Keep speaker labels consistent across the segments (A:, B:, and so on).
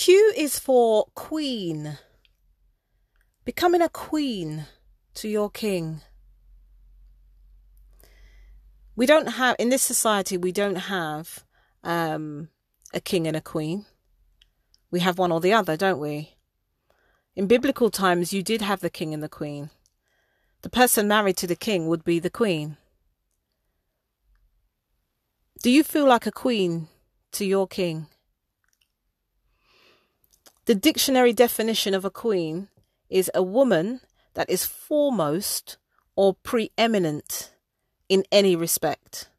A: Q is for queen. Becoming a queen to your king. We don't have, in this society, we don't have um, a king and a queen. We have one or the other, don't we? In biblical times, you did have the king and the queen. The person married to the king would be the queen. Do you feel like a queen to your king? The dictionary definition of a queen is a woman that is foremost or preeminent in any respect.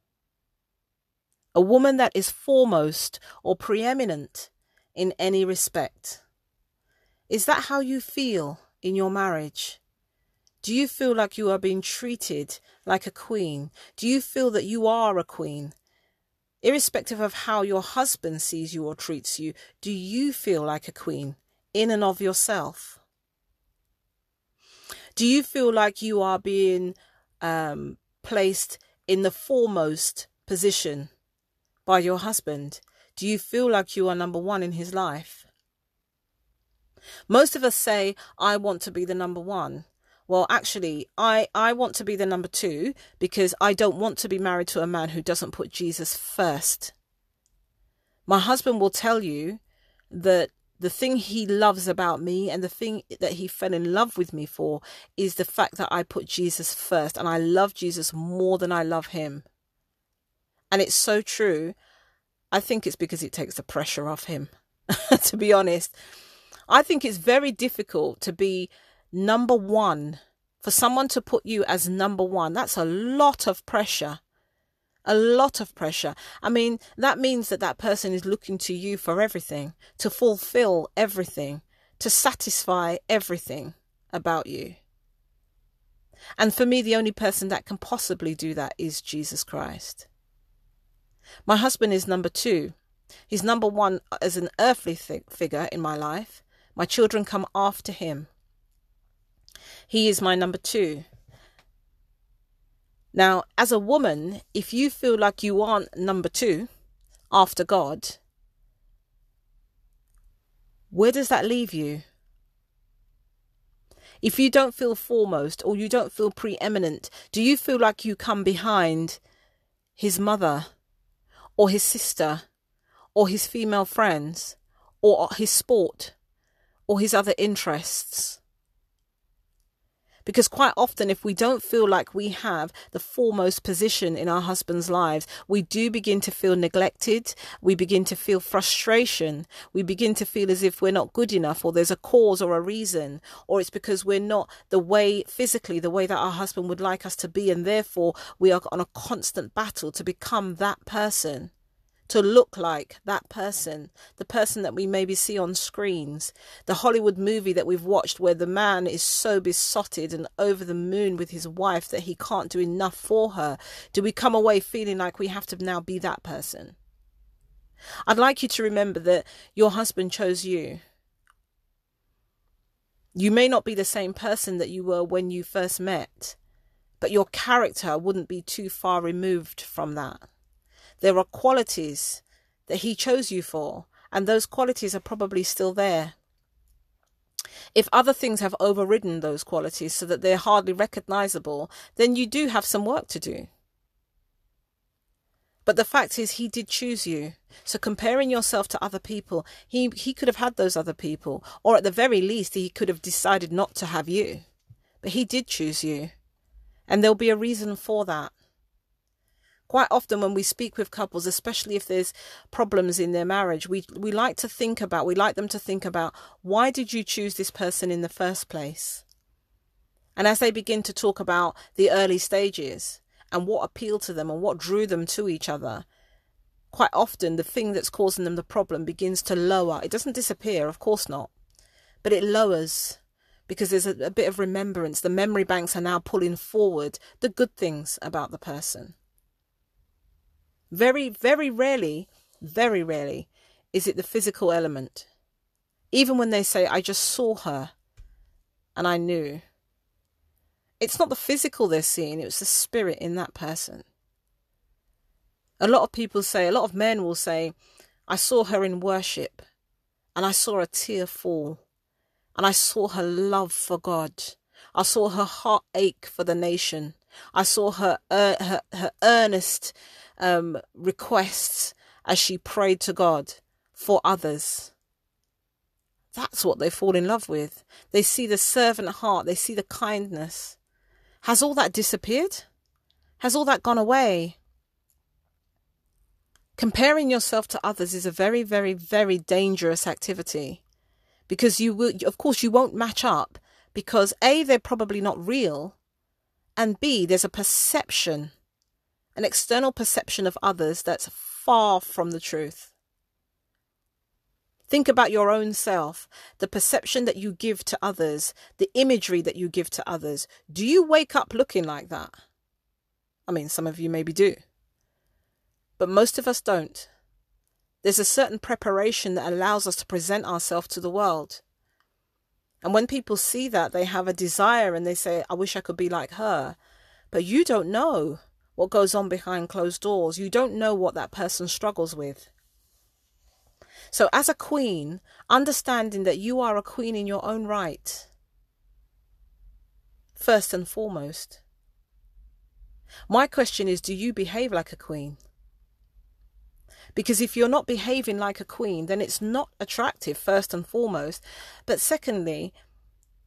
A: A woman that is foremost or preeminent in any respect. Is that how you feel in your marriage? Do you feel like you are being treated like a queen? Do you feel that you are a queen? Irrespective of how your husband sees you or treats you, do you feel like a queen in and of yourself? Do you feel like you are being um, placed in the foremost position by your husband? Do you feel like you are number one in his life? Most of us say, I want to be the number one. Well, actually, I, I want to be the number two because I don't want to be married to a man who doesn't put Jesus first. My husband will tell you that the thing he loves about me and the thing that he fell in love with me for is the fact that I put Jesus first and I love Jesus more than I love him. And it's so true. I think it's because it takes the pressure off him, to be honest. I think it's very difficult to be number one. For someone to put you as number one, that's a lot of pressure a lot of pressure. I mean, that means that that person is looking to you for everything, to fulfill everything, to satisfy everything about you. And for me, the only person that can possibly do that is Jesus Christ. My husband is number two. He's number one as an earthly th- figure in my life. My children come after him. He is my number two. Now, as a woman, if you feel like you aren't number two after God, where does that leave you? If you don't feel foremost or you don't feel preeminent, do you feel like you come behind his mother or his sister or his female friends or his sport or his other interests? Because quite often, if we don't feel like we have the foremost position in our husband's lives, we do begin to feel neglected. We begin to feel frustration. We begin to feel as if we're not good enough, or there's a cause or a reason, or it's because we're not the way physically, the way that our husband would like us to be, and therefore we are on a constant battle to become that person to look like that person, the person that we maybe see on screens, the Hollywood movie that we've watched where the man is so besotted and over the moon with his wife that he can't do enough for her. Do we come away feeling like we have to now be that person? I'd like you to remember that your husband chose you. You may not be the same person that you were when you first met, but your character wouldn't be too far removed from that. There are qualities that He chose you for, and those qualities are probably still there. If other things have overridden those qualities so that they're hardly recognizable, then you do have some work to do. But the fact is, he did choose you. So comparing yourself to other people, he, he could have had those other people, or at the very least, he could have decided not to have you. But he did choose you. And there'll be a reason for that. Quite often, when we speak with couples, especially if there's problems in their marriage, we, we like to think about, we like them to think about, why did you choose this person in the first place? And as they begin to talk about the early stages and what appealed to them and what drew them to each other, quite often the thing that's causing them the problem begins to lower. It doesn't disappear, of course not, but it lowers because there's a, a bit of remembrance. The memory banks are now pulling forward the good things about the person. Very, very rarely, very rarely is it the physical element. Even when they say, I just saw her and I knew. It's not the physical they're seeing, it was the spirit in that person. A lot of people say, a lot of men will say, I saw her in worship and I saw a tear fall. And I saw her love for God. I saw her heart ache for the nation. I saw her uh, her, her earnest um, requests as she prayed to God for others. That's what they fall in love with. They see the servant heart, they see the kindness. Has all that disappeared? Has all that gone away? Comparing yourself to others is a very, very, very dangerous activity because you will, of course, you won't match up because A, they're probably not real, and B, there's a perception, an external perception of others that's far from the truth. Think about your own self, the perception that you give to others, the imagery that you give to others. Do you wake up looking like that? I mean, some of you maybe do but most of us don't. There's a certain preparation that allows us to present ourselves to the world. And when people see that, they have a desire and they say, I wish I could be like her. But you don't know what goes on behind closed doors. You don't know what that person struggles with. So, as a queen, understanding that you are a queen in your own right, first and foremost. My question is do you behave like a queen? Because if you're not behaving like a queen, then it's not attractive, first and foremost. But secondly,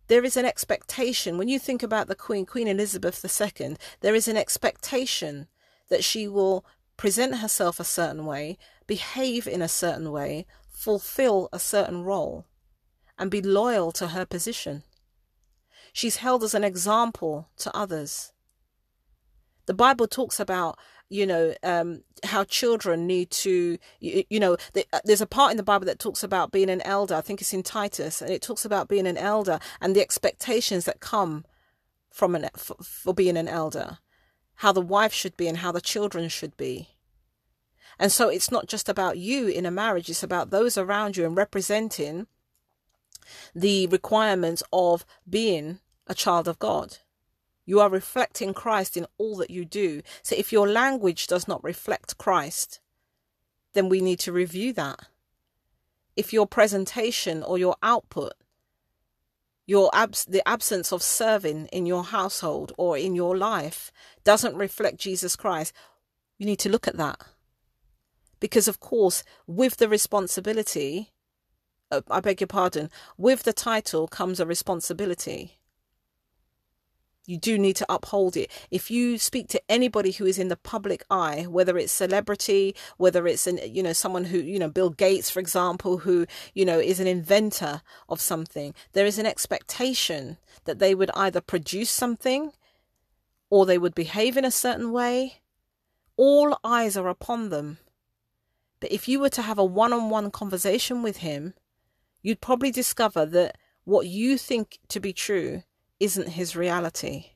A: there is an expectation. When you think about the Queen, Queen Elizabeth II, there is an expectation that she will present herself a certain way, behave in a certain way, fulfill a certain role, and be loyal to her position. She's held as an example to others. The Bible talks about you know um, how children need to you, you know uh, there's a part in the bible that talks about being an elder. I think it's in titus and it talks about being an elder and the expectations that come from an for, for being an elder how the wife should be and how the children should be. And so it's not just about you in a marriage it's about those around you and representing the requirements of being a child of god you are reflecting Christ in all that you do. So if your language does not reflect Christ, then we need to review that. If your presentation or your output, your abs- the absence of serving in your household or in your life doesn't reflect Jesus Christ, you need to look at that. Because, of course, with the responsibility, uh, I beg your pardon, with the title comes a responsibility. You do need to uphold it. If you speak to anybody who is in the public eye, whether it's celebrity, whether it's an you know someone who you know Bill Gates, for example, who you know is an inventor of something, there is an expectation that they would either produce something, or they would behave in a certain way. All eyes are upon them. But if you were to have a one-on-one conversation with him, you'd probably discover that what you think to be true isn't his reality.